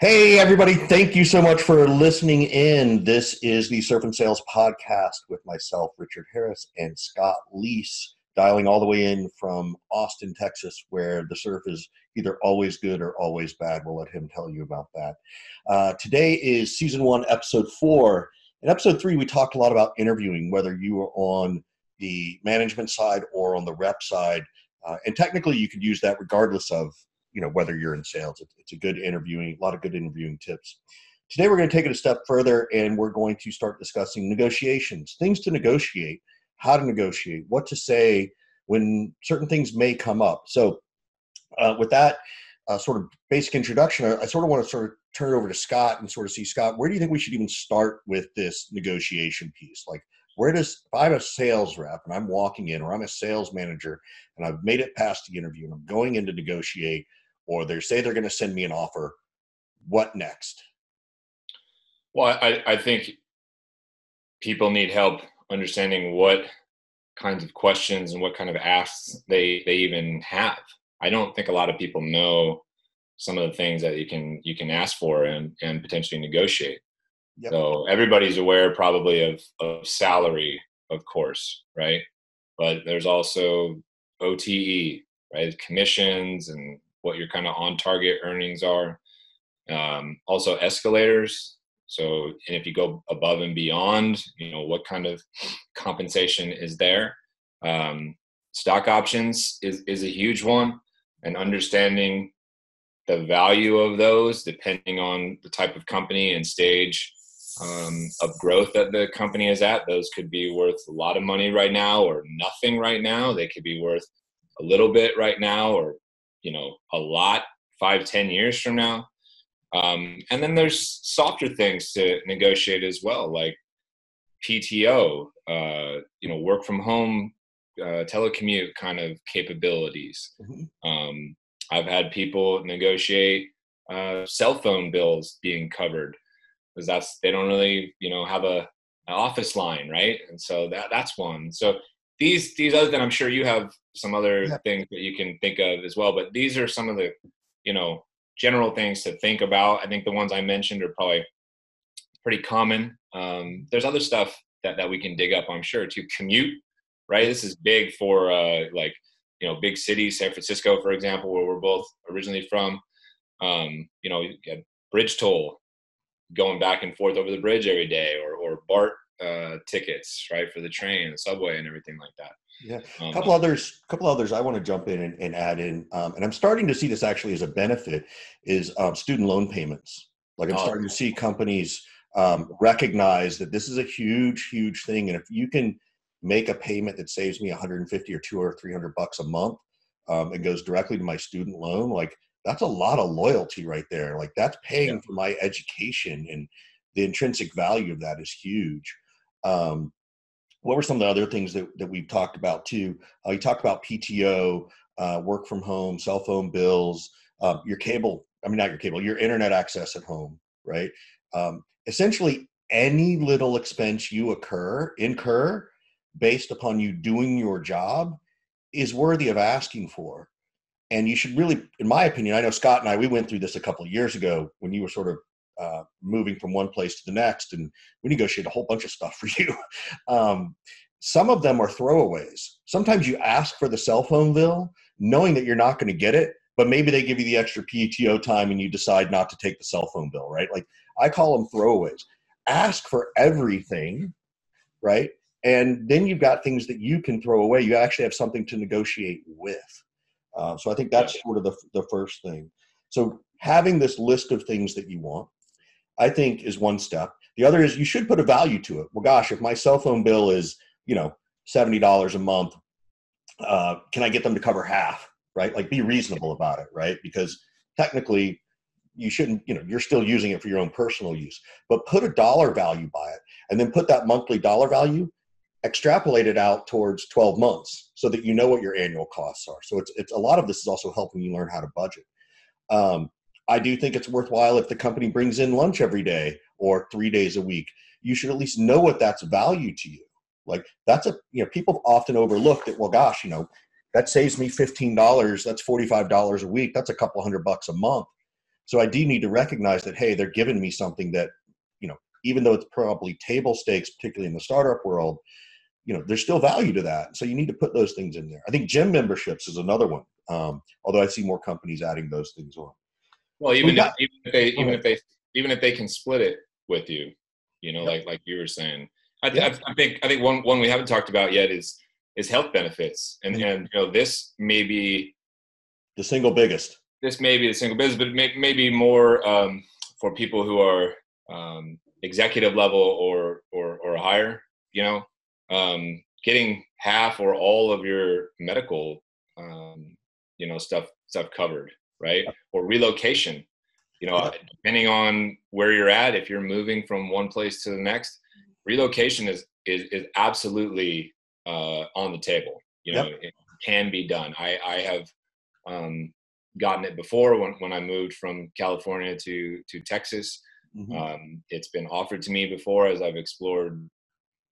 Hey, everybody, thank you so much for listening in. This is the Surf and Sales Podcast with myself, Richard Harris, and Scott Leese, dialing all the way in from Austin, Texas, where the surf is either always good or always bad. We'll let him tell you about that. Uh, today is season one, episode four. In episode three, we talked a lot about interviewing, whether you are on the management side or on the rep side. Uh, and technically, you could use that regardless of you know whether you're in sales it's a good interviewing a lot of good interviewing tips. Today we're going to take it a step further and we're going to start discussing negotiations things to negotiate how to negotiate what to say when certain things may come up. So uh, with that uh, sort of basic introduction I, I sort of want to sort of turn it over to scott and sort of see scott where do you think we should even start with this negotiation piece? Like where does if i'm a sales rep and i'm walking in or i'm a sales manager and i've made it past the interview and i'm going in to negotiate or they say they're going to send me an offer what next? Well I, I think people need help understanding what kinds of questions and what kind of asks they they even have. I don't think a lot of people know some of the things that you can you can ask for and and potentially negotiate. Yep. so everybody's aware probably of of salary of course right? But there's also ote right? Commissions and what your kind of on target earnings are. Um, also escalators. So, and if you go above and beyond, you know, what kind of compensation is there? Um, stock options is, is a huge one and understanding the value of those depending on the type of company and stage um, of growth that the company is at. Those could be worth a lot of money right now or nothing right now. They could be worth a little bit right now or you know a lot five ten years from now. Um, and then there's softer things to negotiate as well like pto uh, you know work from home uh, telecommute kind of capabilities. Mm-hmm. um, i've had people negotiate uh, cell phone bills being covered because that's they don't really you know have a an office line right? And so that that's one. So these these other than I'm sure you have some other yeah. things that you can think of as well. But these are some of the you know general things to think about. I think the ones I mentioned are probably pretty common. Um, there's other stuff that that we can dig up. I'm sure to commute. Right, this is big for uh, like you know big cities, San Francisco, for example, where we're both originally from. Um, you know, you get bridge toll going back and forth over the bridge every day, or or BART uh, tickets, right, for the train and subway and everything like that. Yeah, a um, couple others. Couple others I want to jump in and, and add in, um, and I'm starting to see this actually as a benefit is um, student loan payments. Like I'm oh, starting to see companies um, recognize that this is a huge, huge thing, and if you can make a payment that saves me 150 or 200 or 300 bucks a month, um, it goes directly to my student loan. Like that's a lot of loyalty right there. Like that's paying yeah. for my education, and the intrinsic value of that is huge. Um, what were some of the other things that, that we've talked about too? Uh, you talked about PTO, uh, work from home, cell phone bills, uh, your cable, I mean, not your cable, your internet access at home, right? Um, essentially, any little expense you occur, incur based upon you doing your job is worthy of asking for. And you should really, in my opinion, I know Scott and I, we went through this a couple of years ago when you were sort of uh, moving from one place to the next, and we negotiate a whole bunch of stuff for you. Um, some of them are throwaways. Sometimes you ask for the cell phone bill, knowing that you're not going to get it, but maybe they give you the extra PTO time and you decide not to take the cell phone bill, right? Like I call them throwaways. Ask for everything, right? And then you've got things that you can throw away. You actually have something to negotiate with. Uh, so I think that's sort of the, the first thing. So having this list of things that you want, I think is one step. The other is you should put a value to it. Well, gosh, if my cell phone bill is, you know, $70 a month, uh, can I get them to cover half, right? Like be reasonable about it, right? Because technically you shouldn't, you know, you're still using it for your own personal use, but put a dollar value by it and then put that monthly dollar value, extrapolate it out towards 12 months so that you know what your annual costs are. So it's, it's a lot of this is also helping you learn how to budget. Um, I do think it's worthwhile if the company brings in lunch every day or three days a week. You should at least know what that's value to you. Like that's a you know people often overlook that. Well, gosh, you know that saves me fifteen dollars. That's forty five dollars a week. That's a couple hundred bucks a month. So I do need to recognize that, hey, they're giving me something that, you know, even though it's probably table stakes, particularly in the startup world, you know, there's still value to that. So you need to put those things in there. I think gym memberships is another one. Um, although I see more companies adding those things on. Well, even, got, if, even if they, even if they, even if they can split it with you, you know, like, like you were saying, I, I, I, think, I think one, one we haven't talked about yet is, is health benefits. And, mm-hmm. and, you know, this may be the single biggest, this may be the single biggest, but may, maybe more, um, for people who are, um, executive level or, or, or higher, you know, um, getting half or all of your medical, um, you know, stuff stuff covered, right? Or relocation. You know, depending on where you're at, if you're moving from one place to the next, relocation is is, is absolutely uh, on the table. You know, yep. it can be done. I I have um, gotten it before when when I moved from California to to Texas. Mm-hmm. Um, it's been offered to me before as I've explored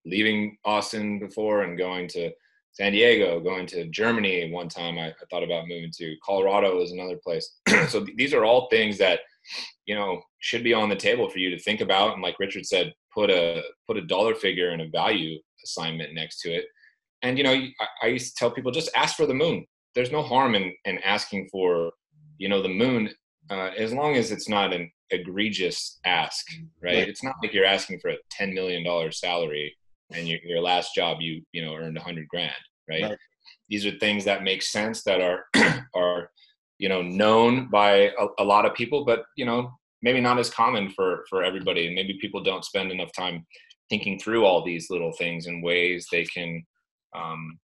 leaving Austin before and going to San Diego, going to Germany one time. I, I thought about moving to Colorado is another place. so th- these are all things that you know should be on the table for you to think about. And like Richard said, put a put a dollar figure and a value assignment next to it. And you know, I, I used to tell people just ask for the moon. There's no harm in in asking for you know the moon uh, as long as it's not an egregious ask, right? right? It's not like you're asking for a ten million dollar salary and your, your last job you you know earned a hundred grand right? right? these are things that make sense that are are you know known by a, a, lot of people but you know maybe not as common for for everybody and maybe people don't spend enough time thinking through all these little things and ways they can um,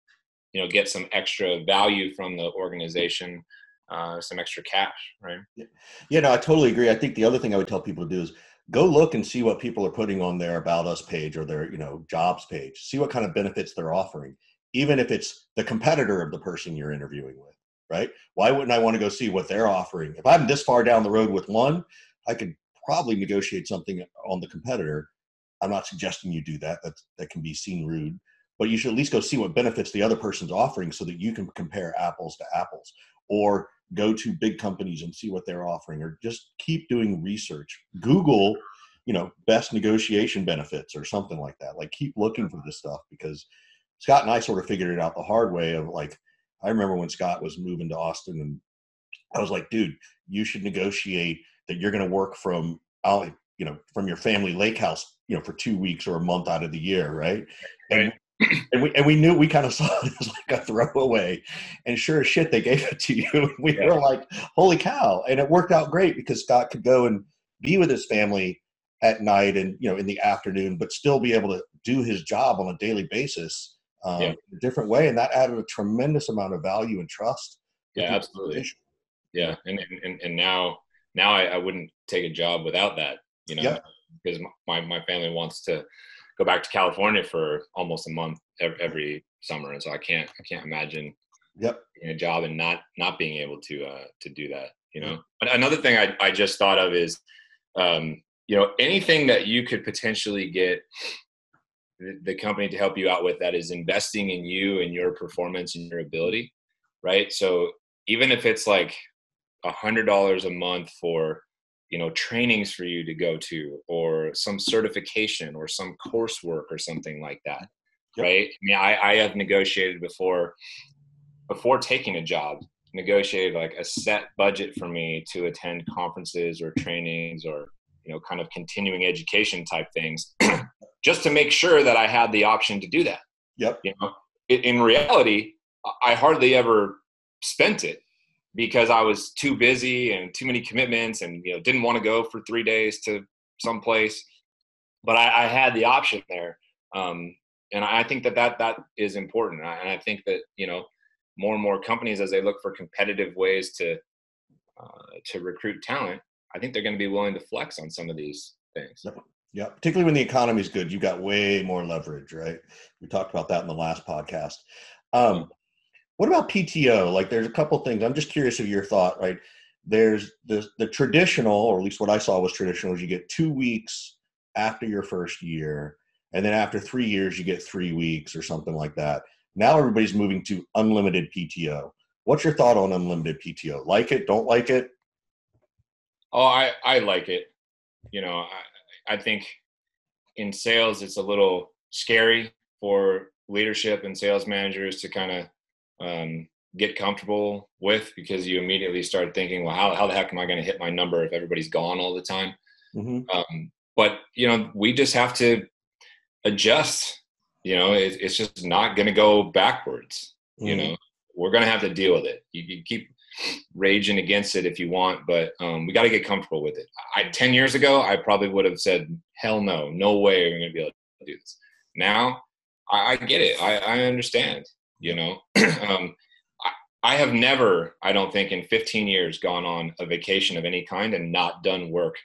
you know get some extra value from the organization uh, some extra cash right yeah. yeah no i totally agree i think the other thing i would tell people to do is go look and see what people are putting on their about us page or their you know jobs page. See what kind of benefits they're offering even if it's the competitor of the person you're interviewing with right? Why wouldn't i want to go see what they're offering? If i'm this far down the road with one i could probably negotiate something on the competitor. I'm not suggesting you do that. That that can be seen rude but you should at least go see what benefits the other person's offering so that you can compare apples to apples. Or go to big companies and see what they're offering or just keep doing research. Google you know best negotiation benefits or something like that. Like keep looking for this stuff because scott and i sort of figured it out the hard way of like i remember when scott was moving to austin and i was like dude you should negotiate that you're going to work from you know from your family lake house you know for two weeks or a month out of the year right? And and we and we knew we kind of saw it as like a throwaway, and sure as shit they gave it to you. we yeah. were like, "Holy cow!" And it worked out great because Scott could go and be with his family at night and you know in the afternoon, but still be able to do his job on a daily basis um, yeah. in a different way, and that added a tremendous amount of value and trust. Yeah, absolutely. Yeah, and, and and now now I, I wouldn't take a job without that. You know, yeah. because my my family wants to go back to California for almost a month every, every summer, and so I can't I can't imagine yep in a job and not not being able to uh, to do that. You know, but another thing I I just thought of is, um, you know, anything that you could potentially get the, the company to help you out with that is investing in you and your performance and your ability, right? So even if it's like a hundred dollars a month for you know trainings for you to go to or some certification or some coursework or something like that yep. right? I mean I, I have negotiated before before taking a job negotiated like a set budget for me to attend conferences or trainings or you know kind of continuing education type things just to make sure that i had the option to do that. Yep. You know in reality i hardly ever spent it because I was too busy and too many commitments and you know didn't want to go for three days to some place. But I, I had the option there, um, and I think that that that is important. And I think that you know more and more companies as they look for competitive ways to uh, to recruit talent, I think they're going to be willing to flex on some of these things. Yep. Yeah, particularly when the economy is good, you've got way more leverage, right? We talked about that in the last podcast. Um, what about PTO? Like, there's a couple things. I'm just curious of your thought. Right? There's the the traditional, or at least what I saw was traditional, is you get two weeks after your first year, and then after three years you get three weeks or something like that. Now everybody's moving to unlimited PTO. What's your thought on unlimited PTO? Like it? Don't like it? Oh, I I like it. You know, I I think in sales it's a little scary for leadership and sales managers to kind of um, get comfortable with because you immediately start thinking, well, how, how the heck am I going to hit my number if everybody's gone all the time? Mm-hmm. Um, but you know, we just have to adjust. You know, it, it's just not going to go backwards. Mm-hmm. You know, we're going to have to deal with it. You, you, keep raging against it if you want, but um, we got to get comfortable with it. I ten years ago, I probably would have said, "Hell no, no way we're going to be able to do this." Now, I, I get it. I, I understand. You know, um, I have never, I don't think, in 15 years gone on a vacation of any kind and not done work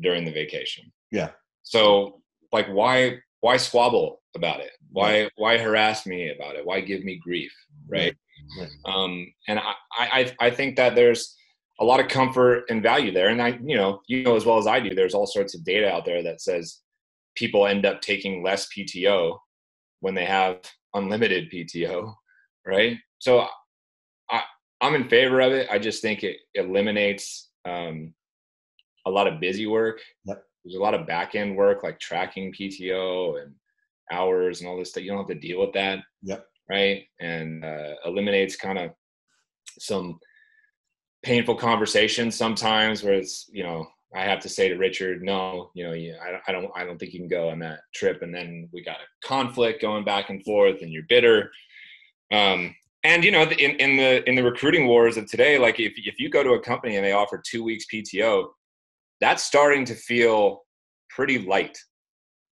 during the vacation. Yeah. So, like, why why squabble about it? Why why harass me about it? Why give me grief? Right. right. Um, and I, I I think that there's a lot of comfort and value there. And I, you know, you know as well as I do, there's all sorts of data out there that says people end up taking less PTO when they have unlimited PTO, right? So I, I'm in favor of it. I just think it eliminates um, a lot of busy work. Yep. There's a lot of back end work like tracking PTO and hours and all this stuff. You don't have to deal with that. Yep. Right. And uh, eliminates kind of some painful conversations sometimes where it's, you know, I have to say to Richard, no, you know, I, don't, I don't, I don't think you can go on that trip. And then we got a conflict going back and forth, and you're bitter. Um, and you know in, in the in the recruiting wars of today like if, if you go to a company and they offer two weeks pto that's starting to feel pretty light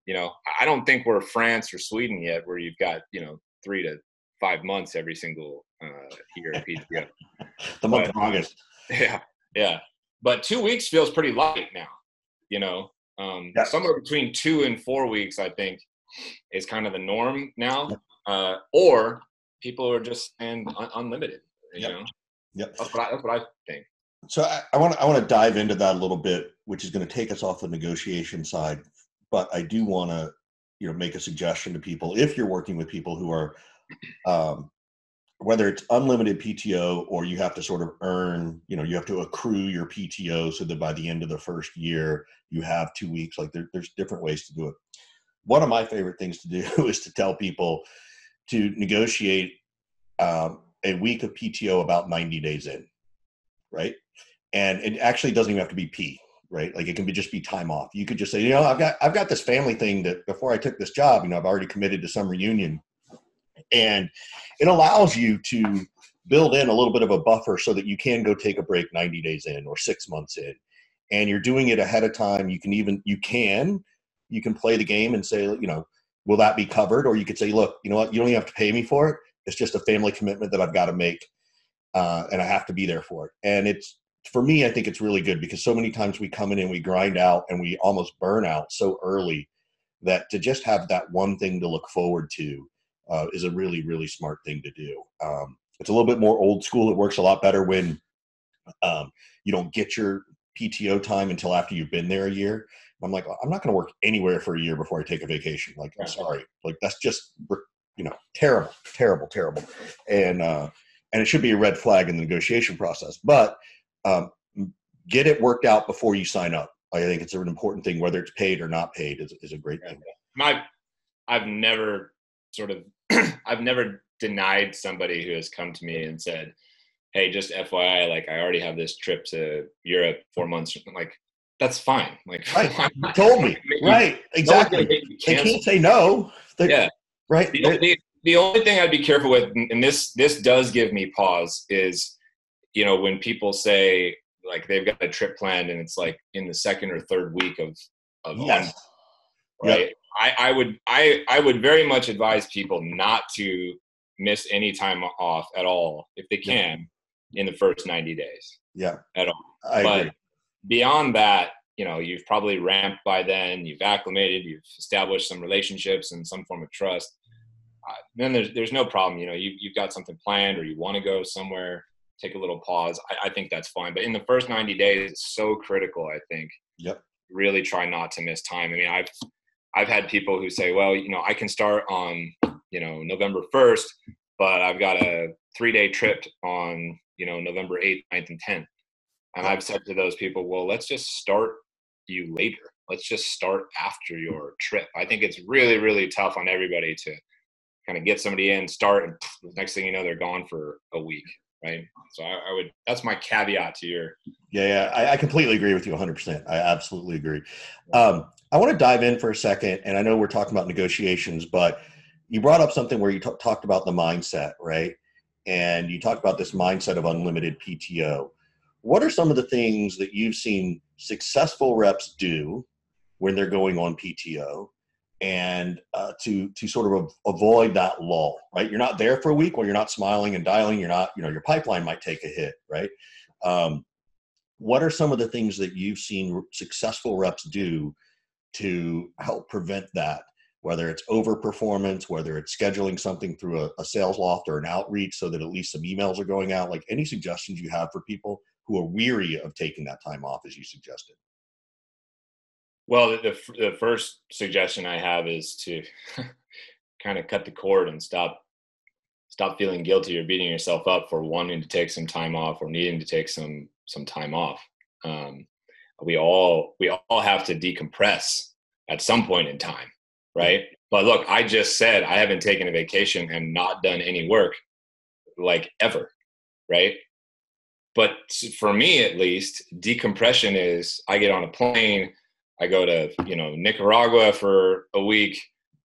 you know i don't think we're france or sweden yet where you've got you know three to five months every single uh, year of pto the month but, of august yeah yeah but two weeks feels pretty light now you know um, yes. somewhere between two and four weeks i think is kind of the norm now uh, or people are just and un- unlimited. You yep. know, yep. That's what I, that's what I think. So I want to I want to dive into that a little bit, which is going to take us off the negotiation side. But I do want to, you know, make a suggestion to people if you're working with people who are, um, whether it's unlimited PTO or you have to sort of earn, you know, you have to accrue your PTO so that by the end of the first year you have two weeks. Like there, there's different ways to do it. One of my favorite things to do is to tell people, to negotiate um, a week of PTO about 90 days in, right? And it actually doesn't even have to be P, right? Like it can be just be time off. You could just say, you know, I've got I've got this family thing that before I took this job, you know, I've already committed to some reunion, and it allows you to build in a little bit of a buffer so that you can go take a break 90 days in or six months in, and you're doing it ahead of time. You can even you can you can play the game and say, you know, will that be covered? Or you could say, look, you know what, you don't even have to pay me for it. It's just a family commitment that I've got to make, uh, and I have to be there for it. And it's for me, I think it's really good because so many times we come in and we grind out and we almost burn out so early that to just have that one thing to look forward to uh, is a really, really smart thing to do. Um, it's a little bit more old school. It works a lot better when um, you don't get your PTO time until after you've been there a year. I'm like, I'm not going to work anywhere for a year before I take a vacation. Like, I'm sorry. Like, that's just, you know, terrible, terrible, terrible. And, uh, and it should be a red flag in the negotiation process. But um, get it worked out before you sign up. I think it's an important thing, whether it's paid or not paid, is, is a great thing. My, I've never sort of, I've never denied somebody who has come to me and said, "Hey, just FYI, like I already have this trip to Europe four months." Like that's fine. Like, right. you told me. right. Exactly. They can't say no. They're, yeah. Right. The, the, the, only thing I'd be careful with, and this this does give me pause, is you know when people say like they've got a trip planned and it's like in the second or third week of of yes. right. Yep. I, I would I I would very much advise people not to miss any time off at all if they can in the first 90 days. Yeah. At all. I but agree beyond that, you know, you've probably ramped by then, you've acclimated, you've established some relationships and some form of trust. Uh, then there's there's no problem. You know, you, you've got something planned or you want to go somewhere, take a little pause. I, I think that's fine. But in the first 90 days, it's so critical. I think. Yep. Really try not to miss time. I mean, I've I've had people who say, well, you know, I can start on you know November 1st, but I've got a three day trip on you know November 8th, 9th, and 10th And I've said to those people, well, let's just start you later. Let's just start after your trip. I think it's really, really tough on everybody to kind of get somebody in, start, and next thing you know, they're gone for a week right? So I, I, would that's my caveat to your. Yeah, yeah, I, I completely agree with you 100. percent I absolutely agree. Um, I want to dive in for a second, and I know we're talking about negotiations, but you brought up something where you t- talked about the mindset, right? And you talked about this mindset of unlimited PTO. What are some of the things that you've seen successful reps do when they're going on PTO? And uh, to to sort of avoid that lull right? You're not there for a week where you're not smiling and dialing you're not you know your pipeline might take a hit right? Um, what are some of the things that you've seen successful reps do to help prevent that? Whether it's overperformance whether it's scheduling something through a, a SalesLoft or an outreach so that at least some emails are going out like any suggestions you have for people who are weary of taking that time off as you suggested well, the, the first suggestion I have is to kind of cut the cord and stop stop feeling guilty or beating yourself up for wanting to take some time off or needing to take some some time off. Um, we all we all have to decompress at some point in time, right? But look, I just said I haven't taken a vacation and not done any work like ever, right? But for me, at least, decompression is I get on a plane I go to you know Nicaragua for a week.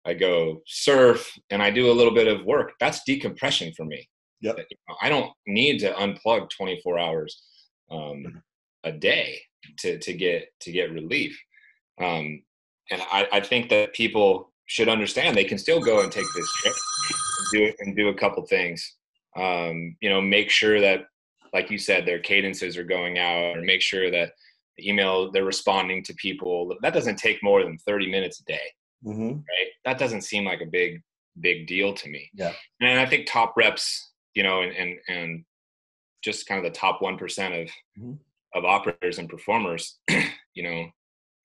I go surf and I do a little bit of work. That's decompression for me. Yep. I don't need to unplug 24 hours um, mm-hmm. a day to to get to get relief. Um, and I, I think that people should understand they can still go and take this trip and do it and do a couple things. Um, you know, make sure that, like you said, their cadences are going out, or make sure that email they're responding to people that doesn't take more than 30 minutes a day mm-hmm. right? That doesn't seem like a big big deal to me. Yeah. And i think top reps you know and and, and just kind of the top 1% of mm-hmm. of operators and performers you know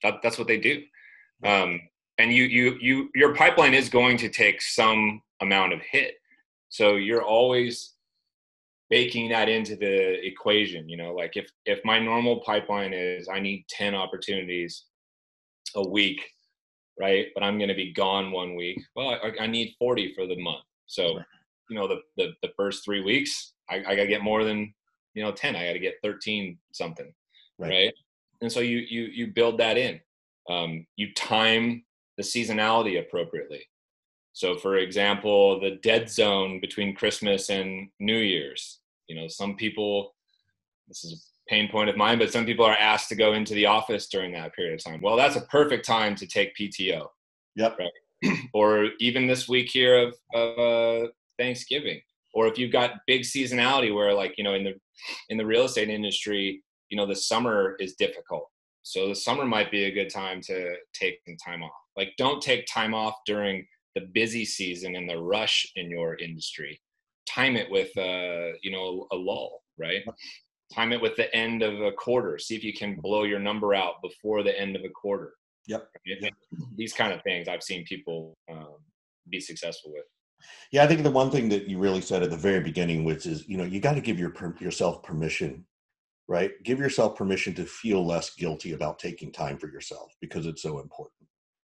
that, that's what they do. Um, and you you you your pipeline is going to take some amount of hit. So you're always baking that into the equation you know like if if my normal pipeline is i need 10 opportunities a week right but i'm going to be gone one week well I, I, need 40 for the month so you know the the, the first three weeks I, I got to get more than you know 10 i got to get 13 something right. right. and so you you you build that in um, you time the seasonality appropriately so, for example, the dead zone between Christmas and New Year's. You know, some people, this is a pain point of mine, but some people are asked to go into the office during that period of time. Well, that's a perfect time to take PTO. Yep. Right? or even this week here of, of uh, Thanksgiving. Or if you've got big seasonality where, like, you know, in the in the real estate industry, you know, the summer is difficult. So the summer might be a good time to take some time off. Like, don't take time off during the busy season and the rush in your industry time it with uh, you know a lull right? Time it with the end of a quarter see if you can blow your number out before the end of a quarter. Yep, yep. these kind of things i've seen people um, be successful with. Yeah i think the one thing that you really said at the very beginning which is you know you got to give your yourself permission right? Give yourself permission to feel less guilty about taking time for yourself because it's so important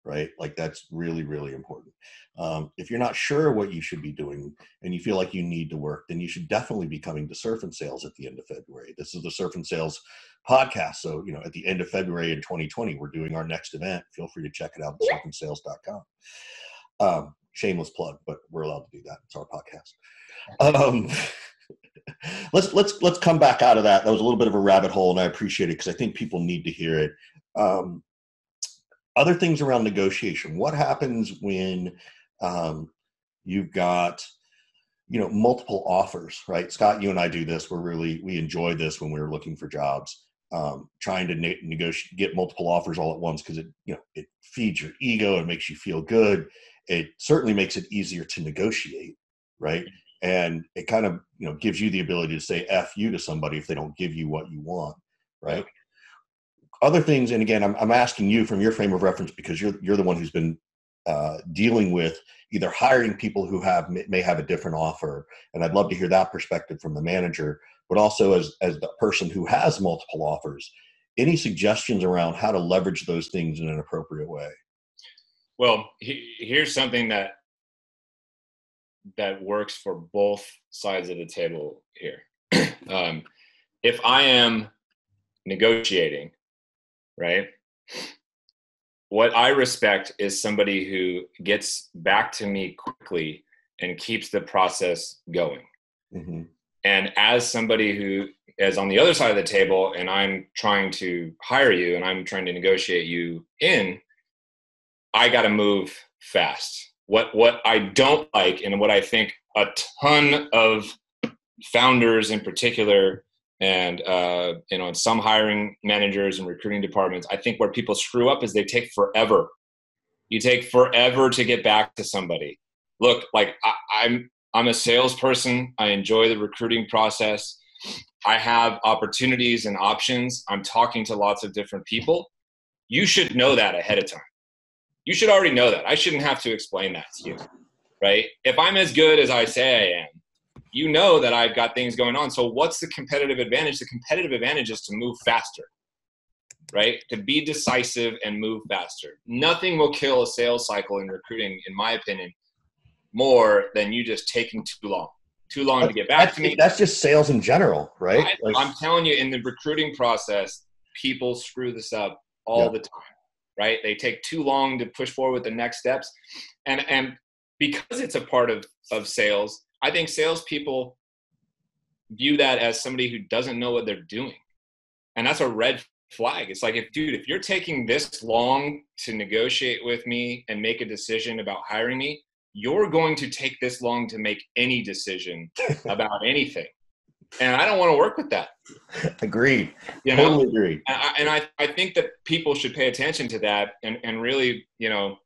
right? Like that's really, really important. Um, if you're not sure what you should be doing and you feel like you need to work, then you should definitely be coming to Surf and Sales at the end of February. This is the Surf and Sales podcast. So, you know, at the end of February in 2020, we're doing our next event. Feel free to check it out at surfandsales.com. Um, shameless plug, but we're allowed to do that. It's our podcast. Um, let's let's let's come back out of that. That was a little bit of a rabbit hole, and I appreciate it because I think people need to hear it. Um, other things around negotiation. What happens when um, you've got you know multiple offers, right? Scott, you and I do this. We're really we enjoy this when we are looking for jobs. Um, trying to ne- negotiate, get multiple offers all at once because it you know it feeds your ego and makes you feel good. It certainly makes it easier to negotiate, right? And it kind of you know gives you the ability to say "f you" to somebody if they don't give you what you want, right? Other things, and again, I'm, I'm asking you from your frame of reference because you're you're the one who's been uh, dealing with either hiring people who have may have a different offer, and I'd love to hear that perspective from the manager. but also as as the person who has multiple offers any suggestions around how to leverage those things in an appropriate way well he, here's something that that works for both sides of the table here um, if i am negotiating right? What i respect is somebody who gets back to me quickly and keeps the process going. Mm-hmm. and as somebody who is on the other side of the table and i'm trying to hire you and i'm trying to negotiate you in i got to move fast. What what i don't like and what i think a ton of founders in particular and uh, you know in some hiring managers and recruiting departments i think where people screw up is they take forever you take forever to get back to somebody look like I, i'm i'm a salesperson i enjoy the recruiting process I have opportunities and options. I'm talking to lots of different people. You should know that ahead of time. You should already know that. I shouldn't have to explain that to you, right? If I'm as good as I say I am, you know that I've got things going on. So, what's the competitive advantage? The competitive advantage is to move faster, right? To be decisive and move faster. Nothing will kill a sales cycle in recruiting, in my opinion, more than you just taking too long too long to get back to me. That's just sales in general, right? I, like, I'm telling you, in the recruiting process, people screw this up all yeah. the time, right? They take too long to push forward with the next steps, and and because it's a part of of sales, I think salespeople view that as somebody who doesn't know what they're doing, and that's a red flag. It's like if dude, if you're taking this long to negotiate with me and make a decision about hiring me, you're going to take this long to make any decision about anything. And I don't want to work with that. Agreed. You know? Totally agreed. And, I, and I, I think that people should pay attention to that and, and really, you know,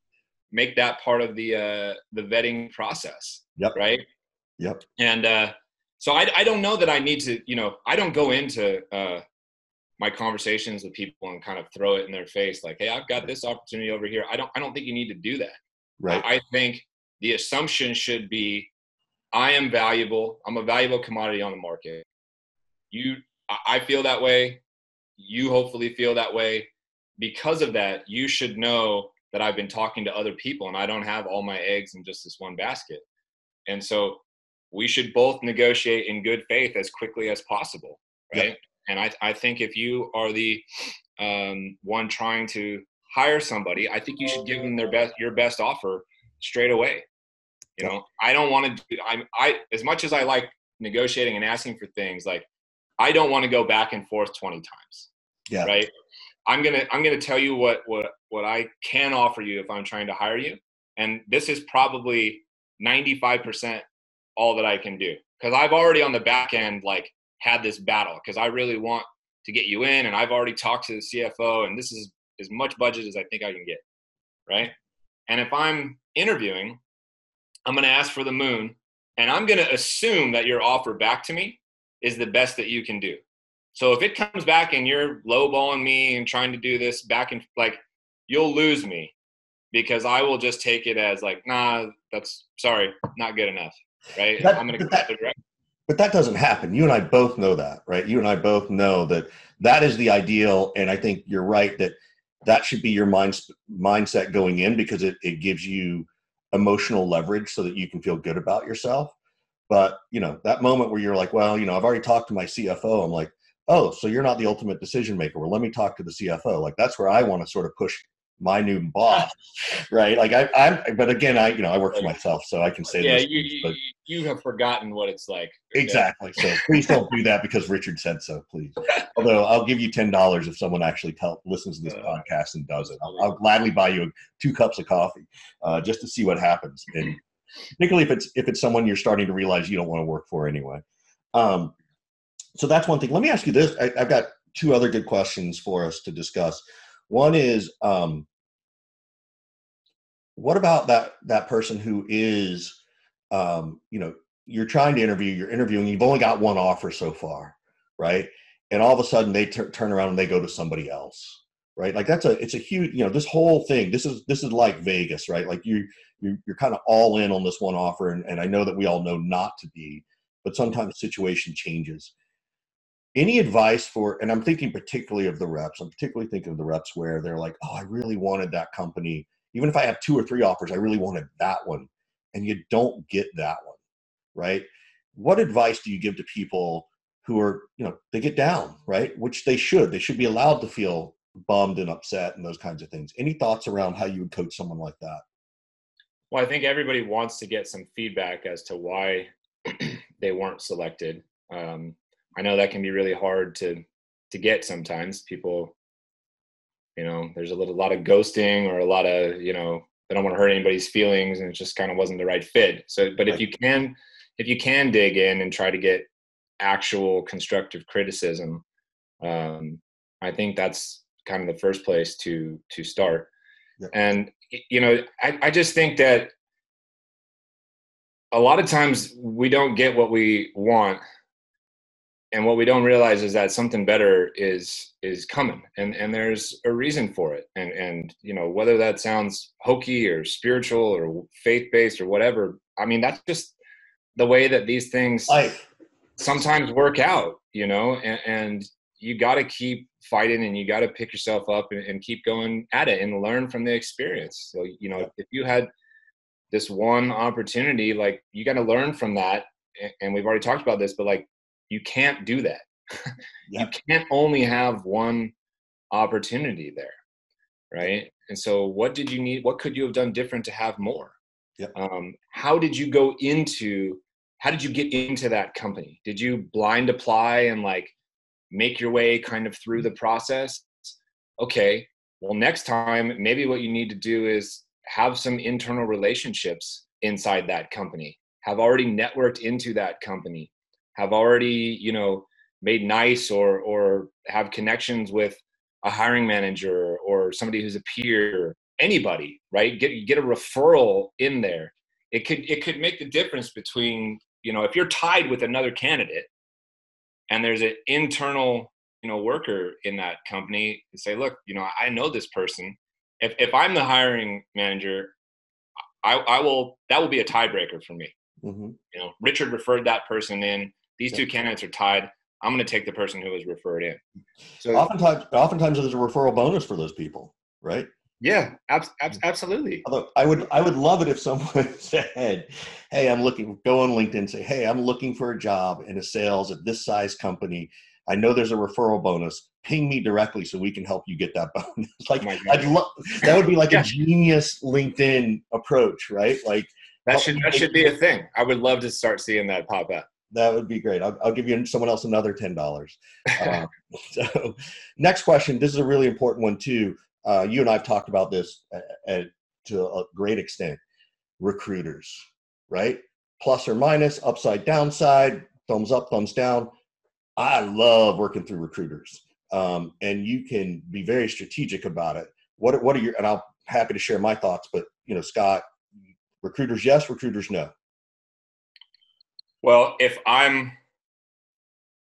make that part of the uh, the vetting process. Yep. Right. Yep. And uh, so I, I don't know that I need to, you know, I don't go into uh, my conversations with people and kind of throw it in their face like, hey, I've got this opportunity over here. I don't I don't think you need to do that. Right. I, I think the assumption should be I am valuable. I'm a valuable commodity on the market. You, I feel that way. You hopefully feel that way. Because of that, you should know that I've been talking to other people and I don't have all my eggs in just this one basket. And so we should both negotiate in good faith as quickly as possible. Right. Yep. And I, I think if you are the um, one trying to hire somebody, I think you should give them their best, your best offer straight away. You know, I don't want to do. I, I as much as I like negotiating and asking for things, like I don't want to go back and forth twenty times. Yeah. Right. I'm gonna I'm gonna tell you what what what I can offer you if I'm trying to hire you, and this is probably 95 percent all that I can do because I've already on the back end like had this battle because I really want to get you in, and I've already talked to the CFO, and this is as much budget as I think I can get, right? And if I'm interviewing I'm going to ask for the moon, and I'm going to assume that your offer back to me is the best that you can do. So if it comes back and you're lowballing me and trying to do this back and like, you'll lose me because I will just take it as like, nah, that's sorry, not good enough, right? That, I'm going to go that, direct. But that doesn't happen. You and I both know that, right? You and I both know that that is the ideal, and I think you're right that that should be your mind mindset going in because it, it gives you emotional leverage so that you can feel good about yourself. But you know, that moment where you're like, well, you know, I've already talked to my CFO. I'm like, oh, so you're not the ultimate decision maker. Well, let me talk to the CFO. Like that's where I want to sort of push my new boss, right? Like I, I'm, but again, I, you know, I work for myself, so I can say yeah, this. you, but, you have forgotten what it's like. Exactly. So please don't do that because Richard said so, please. Although I'll give you ten dollars if someone actually tell, listens to this uh, podcast and does it. I'll, I'll, gladly buy you two cups of coffee uh, just to see what happens, and particularly if it's if it's someone you're starting to realize you don't want to work for anyway. Um, so that's one thing. Let me ask you this: I, I've got two other good questions for us to discuss. One is um, what about that that person who is um, you know you're trying to interview you're interviewing you've only got one offer so far right? And all of a sudden they t- turn around and they go to somebody else right? Like that's a it's a huge you know this whole thing this is this is like vegas right? Like you, you you're kind of all in on this one offer and, and i know that we all know not to be but sometimes the situation changes. Any advice for and i'm thinking particularly of the reps i'm particularly thinking of the reps where they're like oh i really wanted that company even if i have two or three offers i really wanted that one. And you don't get that one right? What advice do you give to people who are you know they get down right? Which they should. They should be allowed to feel bummed and upset and those kinds of things. Any thoughts around how you would coach someone like that? Well i think everybody wants to get some feedback as to why they weren't selected. Um, I know that can be really hard to to get sometimes. People, you know, there's a little lot of ghosting or a lot of you know they don't want to hurt anybody's feelings, and it just kind of wasn't the right fit. So, but if you can, if you can dig in and try to get actual constructive criticism, um, I think that's kind of the first place to to start. Yeah. And you know, I, I just think that a lot of times we don't get what we want and what we don't realize is that something better is is coming and and there's a reason for it and and you know whether that sounds hokey or spiritual or faith based or whatever i mean that's just the way that these things Life. sometimes work out you know and, and you got to keep fighting and you got to pick yourself up and, and, keep going at it and learn from the experience so you know if you had this one opportunity like you got to learn from that and we've already talked about this but like you can't do that. You can't only have one opportunity there right? And so what did you need what could you have done different to have more? Yep. um, how did you go into how did you get into that company? Did you blind apply and like make your way kind of through the process? Okay well next time maybe what you need to do is have some internal relationships inside that company. Have already networked into that company have already you know made nice or or have connections with a hiring manager or somebody who's a peer anybody right? Get get a referral in there. It could it could make the difference between you know if you're tied with another candidate and there's an internal you know worker in that company and say look you know i know this person. If, if i'm the hiring manager i i will that will be a tiebreaker for me. Mm-hmm. you know richard referred that person in these two candidates are tied. I'm going to take the person who was referred in. So oftentimes, oftentimes there's a referral bonus for those people, right? Yeah, ab- ab- absolutely. Although I would, I would love it if someone said, "Hey, I'm looking." Go on LinkedIn, say, "Hey, I'm looking for a job in a sales at this size company. I know there's a referral bonus. Ping me directly so we can help you get that bonus." like, oh I'd love that would be like yeah. a genius LinkedIn approach, right? Like that should that should be a thing. I would love to start seeing that pop up that would be great. I'll, I'll give you someone else another ten dollars. Uh, so, next question. This is a really important one too. Uh, you and I've talked about this at, at, to a great extent. Recruiters, right? Plus or minus, upside, downside, thumbs up, thumbs down. I love working through recruiters, um, and you can be very strategic about it. What What are your? And I'm happy to share my thoughts. But you know, Scott, recruiters yes, recruiters no. Well, if I'm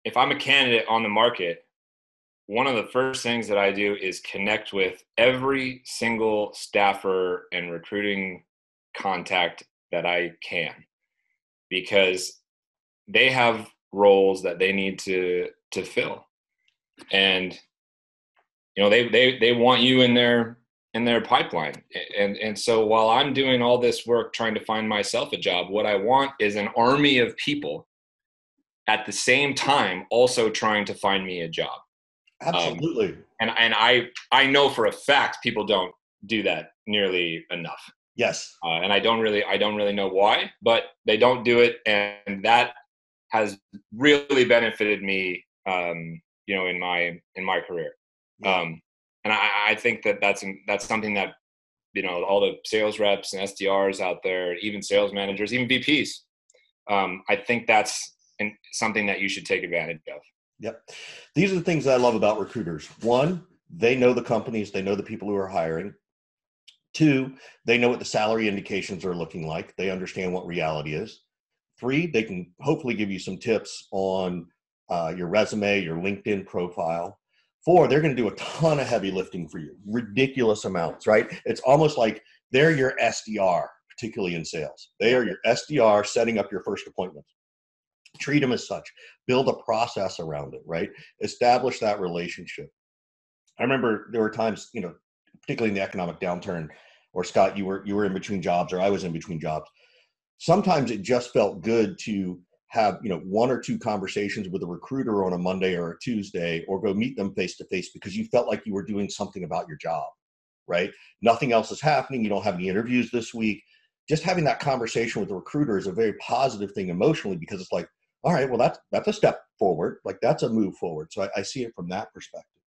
if I'm a candidate on the market, one of the first things that I do is connect with every single staffer and recruiting contact that I can because they have roles that they need to to fill. And you know, they they they want you in their in their pipeline. And and so while I'm doing all this work trying to find myself a job, what I want is an army of people at the same time also trying to find me a job. Absolutely. Um, and and I I know for a fact people don't do that nearly enough. Yes. Uh, and I don't really I don't really know why, but they don't do it, and that has really benefited me. Um, you know, in my in my career. Yeah. Um, and I, I think that that's that's something that you know all the sales reps and SDRs out there, even sales managers, even VPs. Um, I think that's an, something that you should take advantage of. Yep, these are the things I love about recruiters. One, they know the companies, they know the people who are hiring. Two, they know what the salary indications are looking like. They understand what reality is. Three, they can hopefully give you some tips on uh, your resume, your LinkedIn profile. Four, they're going to do a ton of heavy lifting for you, ridiculous amounts, right? It's almost like they're your SDR, particularly in sales. They are your SDR setting up your first appointment. treat them as such build a process around it right establish that relationship i remember there were times you know particularly in the economic downturn or scott you were you were in between jobs or i was in between jobs sometimes it just felt good to have you know one or two conversations with a recruiter on a monday or a tuesday or go meet them face to face because you felt like you were doing something about your job right? Nothing else is happening. You don't have any interviews this week. Just having that conversation with the recruiter is a very positive thing emotionally because it's like all right well that's that's a step forward. Like that's a move forward. So i, I see it from that perspective.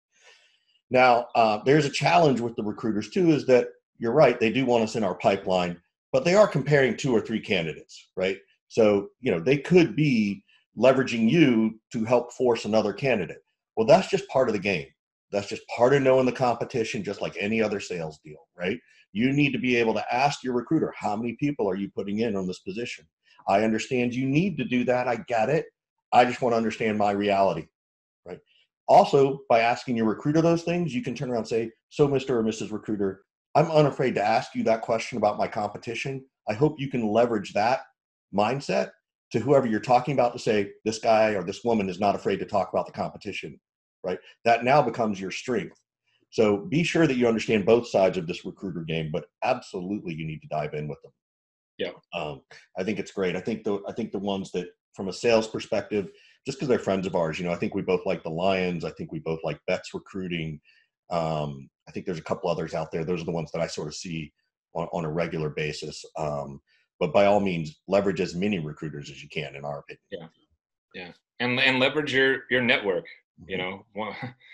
Now uh, there's a challenge with the recruiters too is that you're right they do want us in our pipeline but they are comparing two or three candidates right so, you know, they could be leveraging you to help force another candidate. Well, that's just part of the game. That's just part of knowing the competition, just like any other sales deal, right? You need to be able to ask your recruiter, how many people are you putting in on this position? I understand you need to do that. I get it. I just want to understand my reality, right? Also, by asking your recruiter those things, you can turn around and say, So, Mr. or Mrs. Recruiter, I'm unafraid to ask you that question about my competition. I hope you can leverage that mindset to whoever you're talking about to say this guy or this woman is not afraid to talk about the competition right? That now becomes your strength. So be sure that you understand both sides of this recruiter game but absolutely you need to dive in with them. Yeah. Um, i think it's great. I think the i think the ones that from a sales perspective just because they're friends of ours you know i think we both like the lions. I think we both like Betts recruiting. Um, i think there's a couple others out there. Those are the ones that i sort of see on, on a regular basis. Um, but by all means leverage as many recruiters as you can in our opinion yeah yeah and and leverage your your network you mm-hmm. know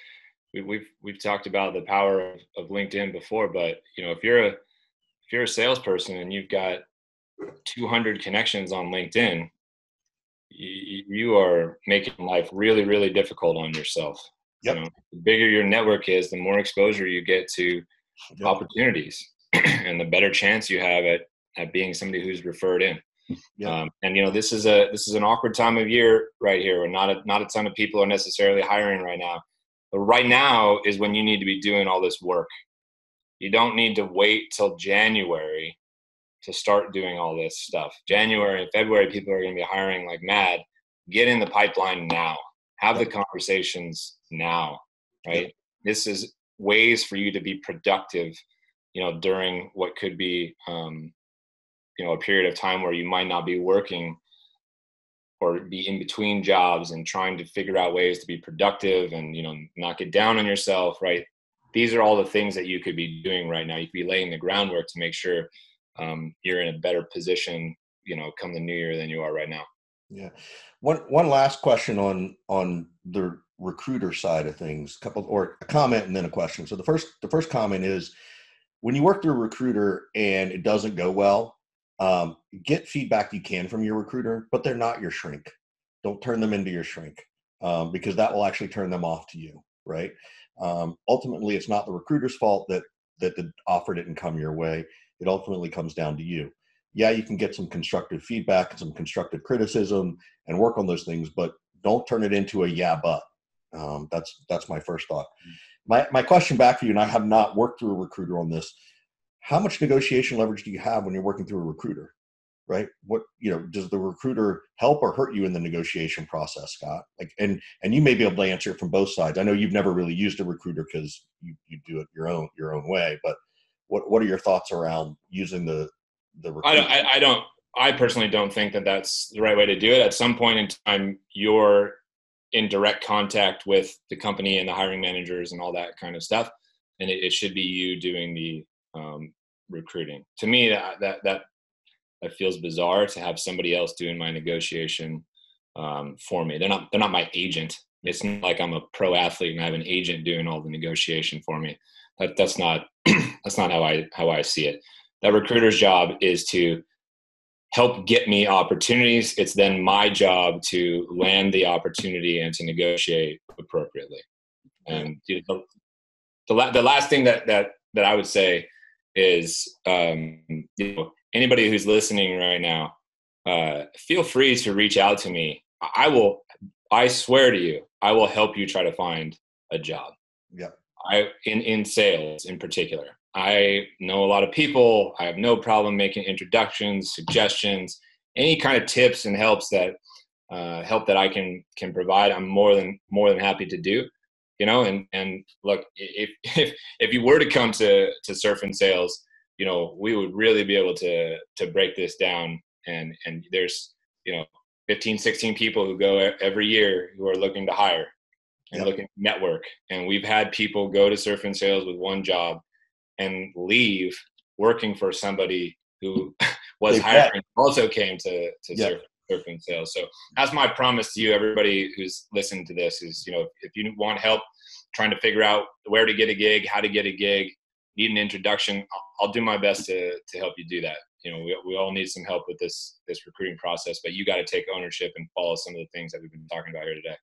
we, we've we've talked about the power of, of linkedin before but you know if you're a if you're a salesperson and you've got 200 connections on linkedin you, you are making life really really difficult on yourself yep. You know, the bigger your network is the more exposure you get to yep. opportunities and the better chance you have at at being somebody who's referred in. Yeah. Um, and you know, this is a this is an awkward time of year right here, where not a not a ton of people are necessarily hiring right now. But right now is when you need to be doing all this work. You don't need to wait till January to start doing all this stuff. January and February, people are going to be hiring like mad. Get in the pipeline now. Have the conversations now, right? This is ways for you to be productive, you know, during what could be um, you know a period of time where you might not be working or be in between jobs and trying to figure out ways to be productive and you know not get down on yourself right? These are all the things that you could be doing right now. You could be laying the groundwork to make sure um, you're in a better position you know come the new year than you are right now. Yeah. One one last question on on the recruiter side of things couple or a comment and then a question. So the first the first comment is when you work through a recruiter and it doesn't go well um, get feedback you can from your recruiter, but they're not your shrink. Don't turn them into your shrink um, because that will actually turn them off to you, right? Um, ultimately, it's not the recruiter's fault that that the offer didn't come your way. It ultimately comes down to you. Yeah, you can get some constructive feedback and some constructive criticism and work on those things, but don't turn it into a yeah, but. Um, that's that's my first thought. Mm. My my question back for you, and I have not worked through a recruiter on this how much negotiation leverage do you have when you're working through a recruiter right? What you know does the recruiter help or hurt you in the negotiation process scott? Like and and you may be able to answer it from both sides. I know you've never really used a recruiter because you, you do it your own your own way but what what are your thoughts around using the the I don't, I, I don't i personally don't think that that's the right way to do it. At some point in time you're in direct contact with the company and the hiring managers and all that kind of stuff and it, it should be you doing the um, recruiting. To me, that that that that feels bizarre to have somebody else doing my negotiation um, for me. They're not they're not my agent. It's not like I'm a pro athlete and I have an agent doing all the negotiation for me. That that's not that's not how I how I see it. That recruiter's job is to help get me opportunities. It's then my job to land the opportunity and to negotiate appropriately. And the, the, the last thing that that that I would say is um, you know anybody who's listening right now uh, feel free to reach out to me. I will i swear to you i will help you try to find a job. Yeah i in in sales in particular i know a lot of people. I have no problem making introductions suggestions any kind of tips and helps that uh, help that I can can provide, I'm more than more than happy to do. You know, and and look, if if if you were to come to to surf and sales, you know, we would really be able to to break this down. And and there's you know 15, 16 people who go every year who are looking to hire and yep. looking to network. And we've had people go to surf and sales with one job and leave working for somebody who was hiring also came to to yep. surf surf and sales. So that's my promise to you, everybody who's listening to this is, you know, if you want help trying to figure out where to get a gig, how to get a gig, need an introduction, I'll, I'll do my best to, to help you do that. You know, we, we all need some help with this, this recruiting process, but you got to take ownership and follow some of the things that we've been talking about here today.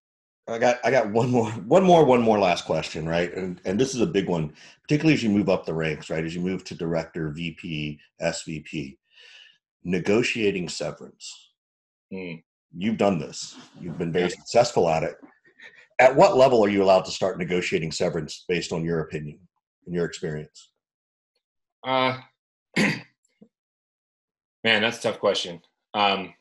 I got I got one more one more one more last question, right? And and this is a big one, particularly as you move up the ranks, right? As you move to director, VP, SVP, negotiating severance. Mm. You've done this. You've been very successful at it. At what level are you allowed to start negotiating severance based on your opinion and your experience? Uh, man, that's a tough question. Um,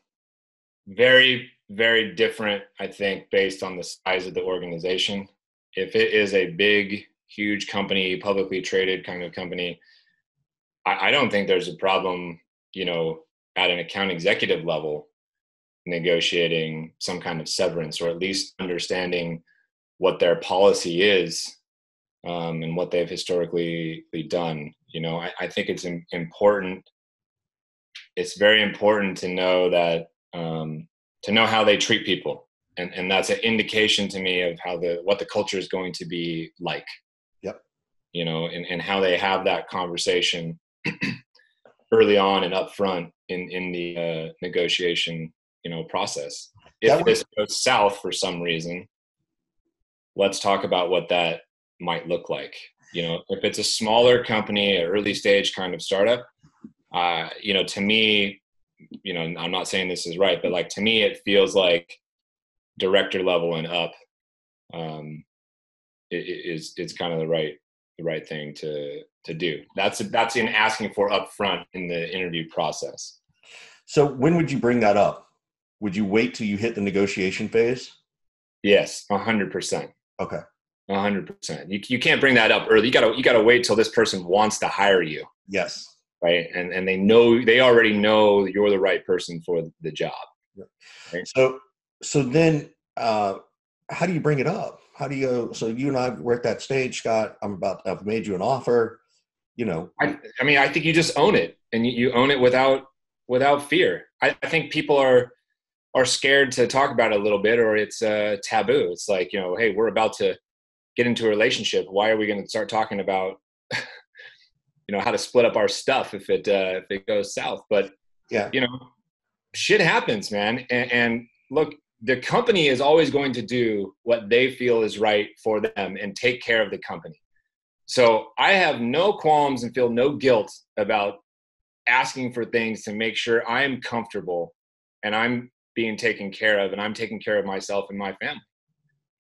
very, very different, I think, based on the size of the organization. If it is a big, huge company, publicly traded kind of company, I, I don't think there's a problem, you know, at an account executive level negotiating some kind of severance or at least understanding what their policy is um, and what they've historically done. You know, I, I think it's important. It's very important to know that um, to know how they treat people, and and that's an indication to me of how the what the culture is going to be like. Yep. You know, and and how they have that conversation early on and upfront in in the uh, negotiation you know process. If this goes south for some reason let's talk about what that might look like. You know if it's a smaller company an early stage kind of startup uh, you know to me you know i'm not saying this is right but like to me it feels like director level and up um, is it's kind of the right the right thing to to do. That's that's in asking for upfront in the interview process. So when would you bring that up would you wait till you hit the negotiation phase? Yes, hundred percent. Okay. hundred percent. You you can't bring that up early. You gotta you gotta wait till this person wants to hire you. Yes. Right. And and they know they already know you're the right person for the job. Right? So so then uh how do you bring it up? How do you so you and I we're at that stage, Scott. I'm about I've made you an offer. You know. I I mean I think you just own it and you, you own it without without fear. I, I think people are are scared to talk about it a little bit or it's uh, taboo. It's like you know hey we're about to get into a relationship. Why are we going to start talking about you know how to split up our stuff if it uh, if it goes south? But yeah. you know shit happens man. And, and look the company is always going to do what they feel is right for them and take care of the company. So i have no qualms and feel no guilt about asking for things to make sure i'm comfortable and i'm being taken care of and i'm taking care of myself and my family.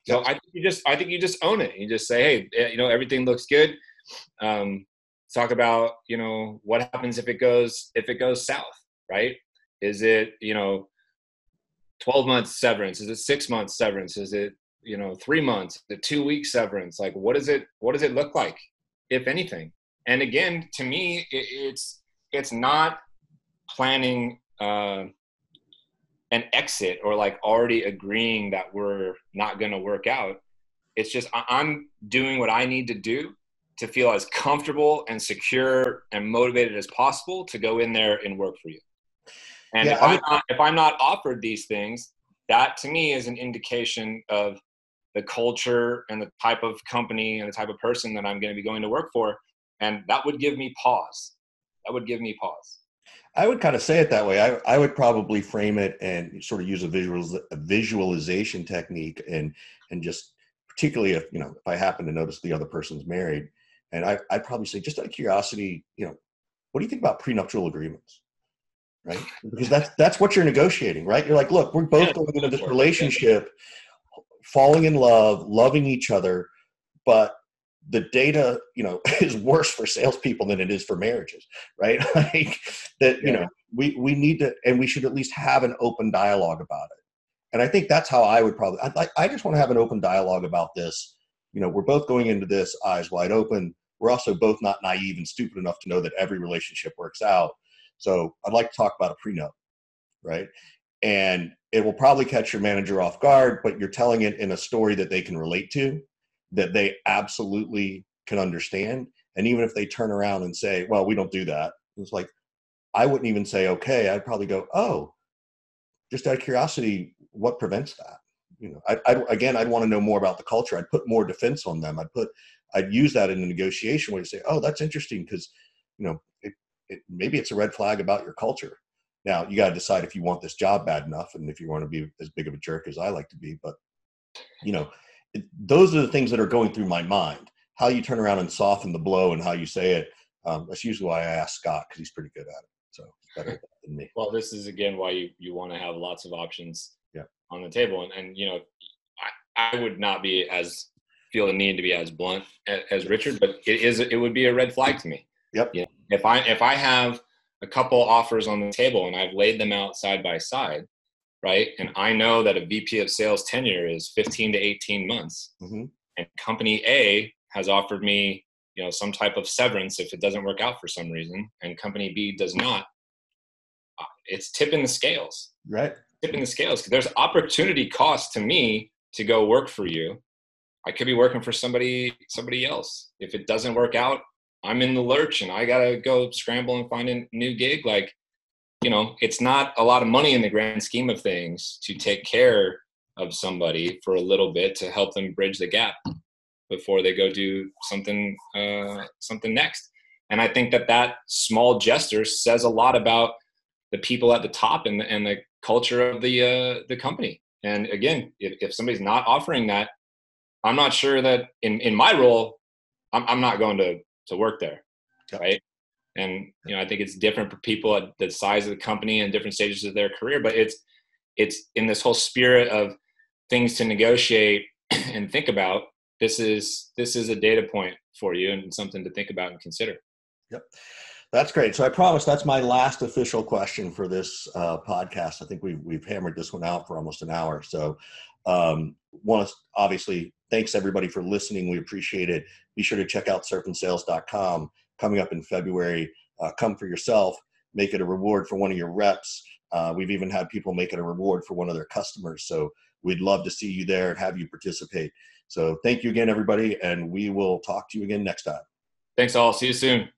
So i think you just i think you just own it. You just say hey eh, you know everything looks good. Um, talk about you know what happens if it goes if it goes south right? Is it you know 12 months severance? Is it six months severance? Is it you know three months? The two week severance? Like what does it what does it look like if anything? And again to me it, it's it's not planning uh, an exit or like already agreeing that we're not going to work out. It's just I'm doing what I need to do to feel as comfortable and secure and motivated as possible to go in there and work for you. And yeah, if, I'm not, if I'm not offered these things, that to me is an indication of the culture and the type of company and the type of person that I'm going to be going to work for. And that would give me pause. That would give me pause. I would kind of say it that way. I, I would probably frame it and sort of use a visual a visualization technique and and just particularly if you know if I happen to notice the other person's married, and I I'd probably say just out of curiosity, you know, what do you think about prenuptial agreements? Right, because that's that's what you're negotiating, right? You're like, look, we're both yeah, going into this relationship, falling in love, loving each other, but the data, you know, is worse for salespeople than it is for marriages, right? like that, you know, we we need to, and we should at least have an open dialogue about it. and I think that's how I would probably. I like. I just want to have an open dialogue about this. You know, we're both going into this eyes wide open. We're also both not naive and stupid enough to know that every relationship works out. So I'd like to talk about a prenup, right? And it will probably catch your manager off guard, but you're telling it in a story that they can relate to, that they absolutely can understand. And even if they turn around and say, "Well, we don't do that," it's like I wouldn't even say okay. I'd probably go, "Oh, just out of curiosity, what prevents that? You know, I, I again, I'd want to know more about the culture. I'd put more defense on them. I'd put, I'd use that in a negotiation where you say, oh, that's interesting because, you know, it, it, maybe it's a red flag about your culture. Now you got to decide if you want this job bad enough and if you want to be as big of a jerk as I like to be. But, you know, it, those are the things that are going through my mind. How you turn around and soften the blow and how you say it. Um, that's usually why I ask Scott because he's pretty good at it. So better than me. Well, this is again why you, you want to have lots of options yeah. on the table. And, and you know, I, I would not be as feel the need to be as blunt as, as Richard, but it is it would be a red flag to me. Yep. You know, if I if I have a couple offers on the table and I've laid them out side by side, right? And I know that a VP of sales tenure is 15 to 18 months, mm-hmm. and company A has offered me you know some type of severance if it doesn't work out for some reason and company b does not. Uh, it's tipping the scales. Right. Tipping the scales. There's opportunity cost to me to go work for you. I could be working for somebody somebody else. If it doesn't work out i'm in the lurch and i gotta go scramble and find a new gig. Like you know it's not a lot of money in the grand scheme of things to take care of somebody for a little bit to help them bridge the gap before they go do something uh, something next. And I think that that small gesture says a lot about the people at the top and the, and the culture of the uh, the company. And again, if, if somebody's not offering that, I'm not sure that in, in my role, I'm, I'm not going to, to work there. Right. And, you know, I think it's different for people at the size of the company and different stages of their career, but it's, it's in this whole spirit of things to negotiate and think about this is this is a data point for you and something to think about and consider. Yep. That's great. So I promise that's my last official question for this uh, podcast. I think we've, we've hammered this one out for almost an hour. So um, want to obviously thanks everybody for listening. We appreciate it. Be sure to check out surfandsales.com coming up in February. Uh, come for yourself. Make it a reward for one of your reps. Uh, we've even had people make it a reward for one of their customers. So we'd love to see you there and have you participate. So thank you again, everybody, and we will talk to you again next time. Thanks all. See you soon.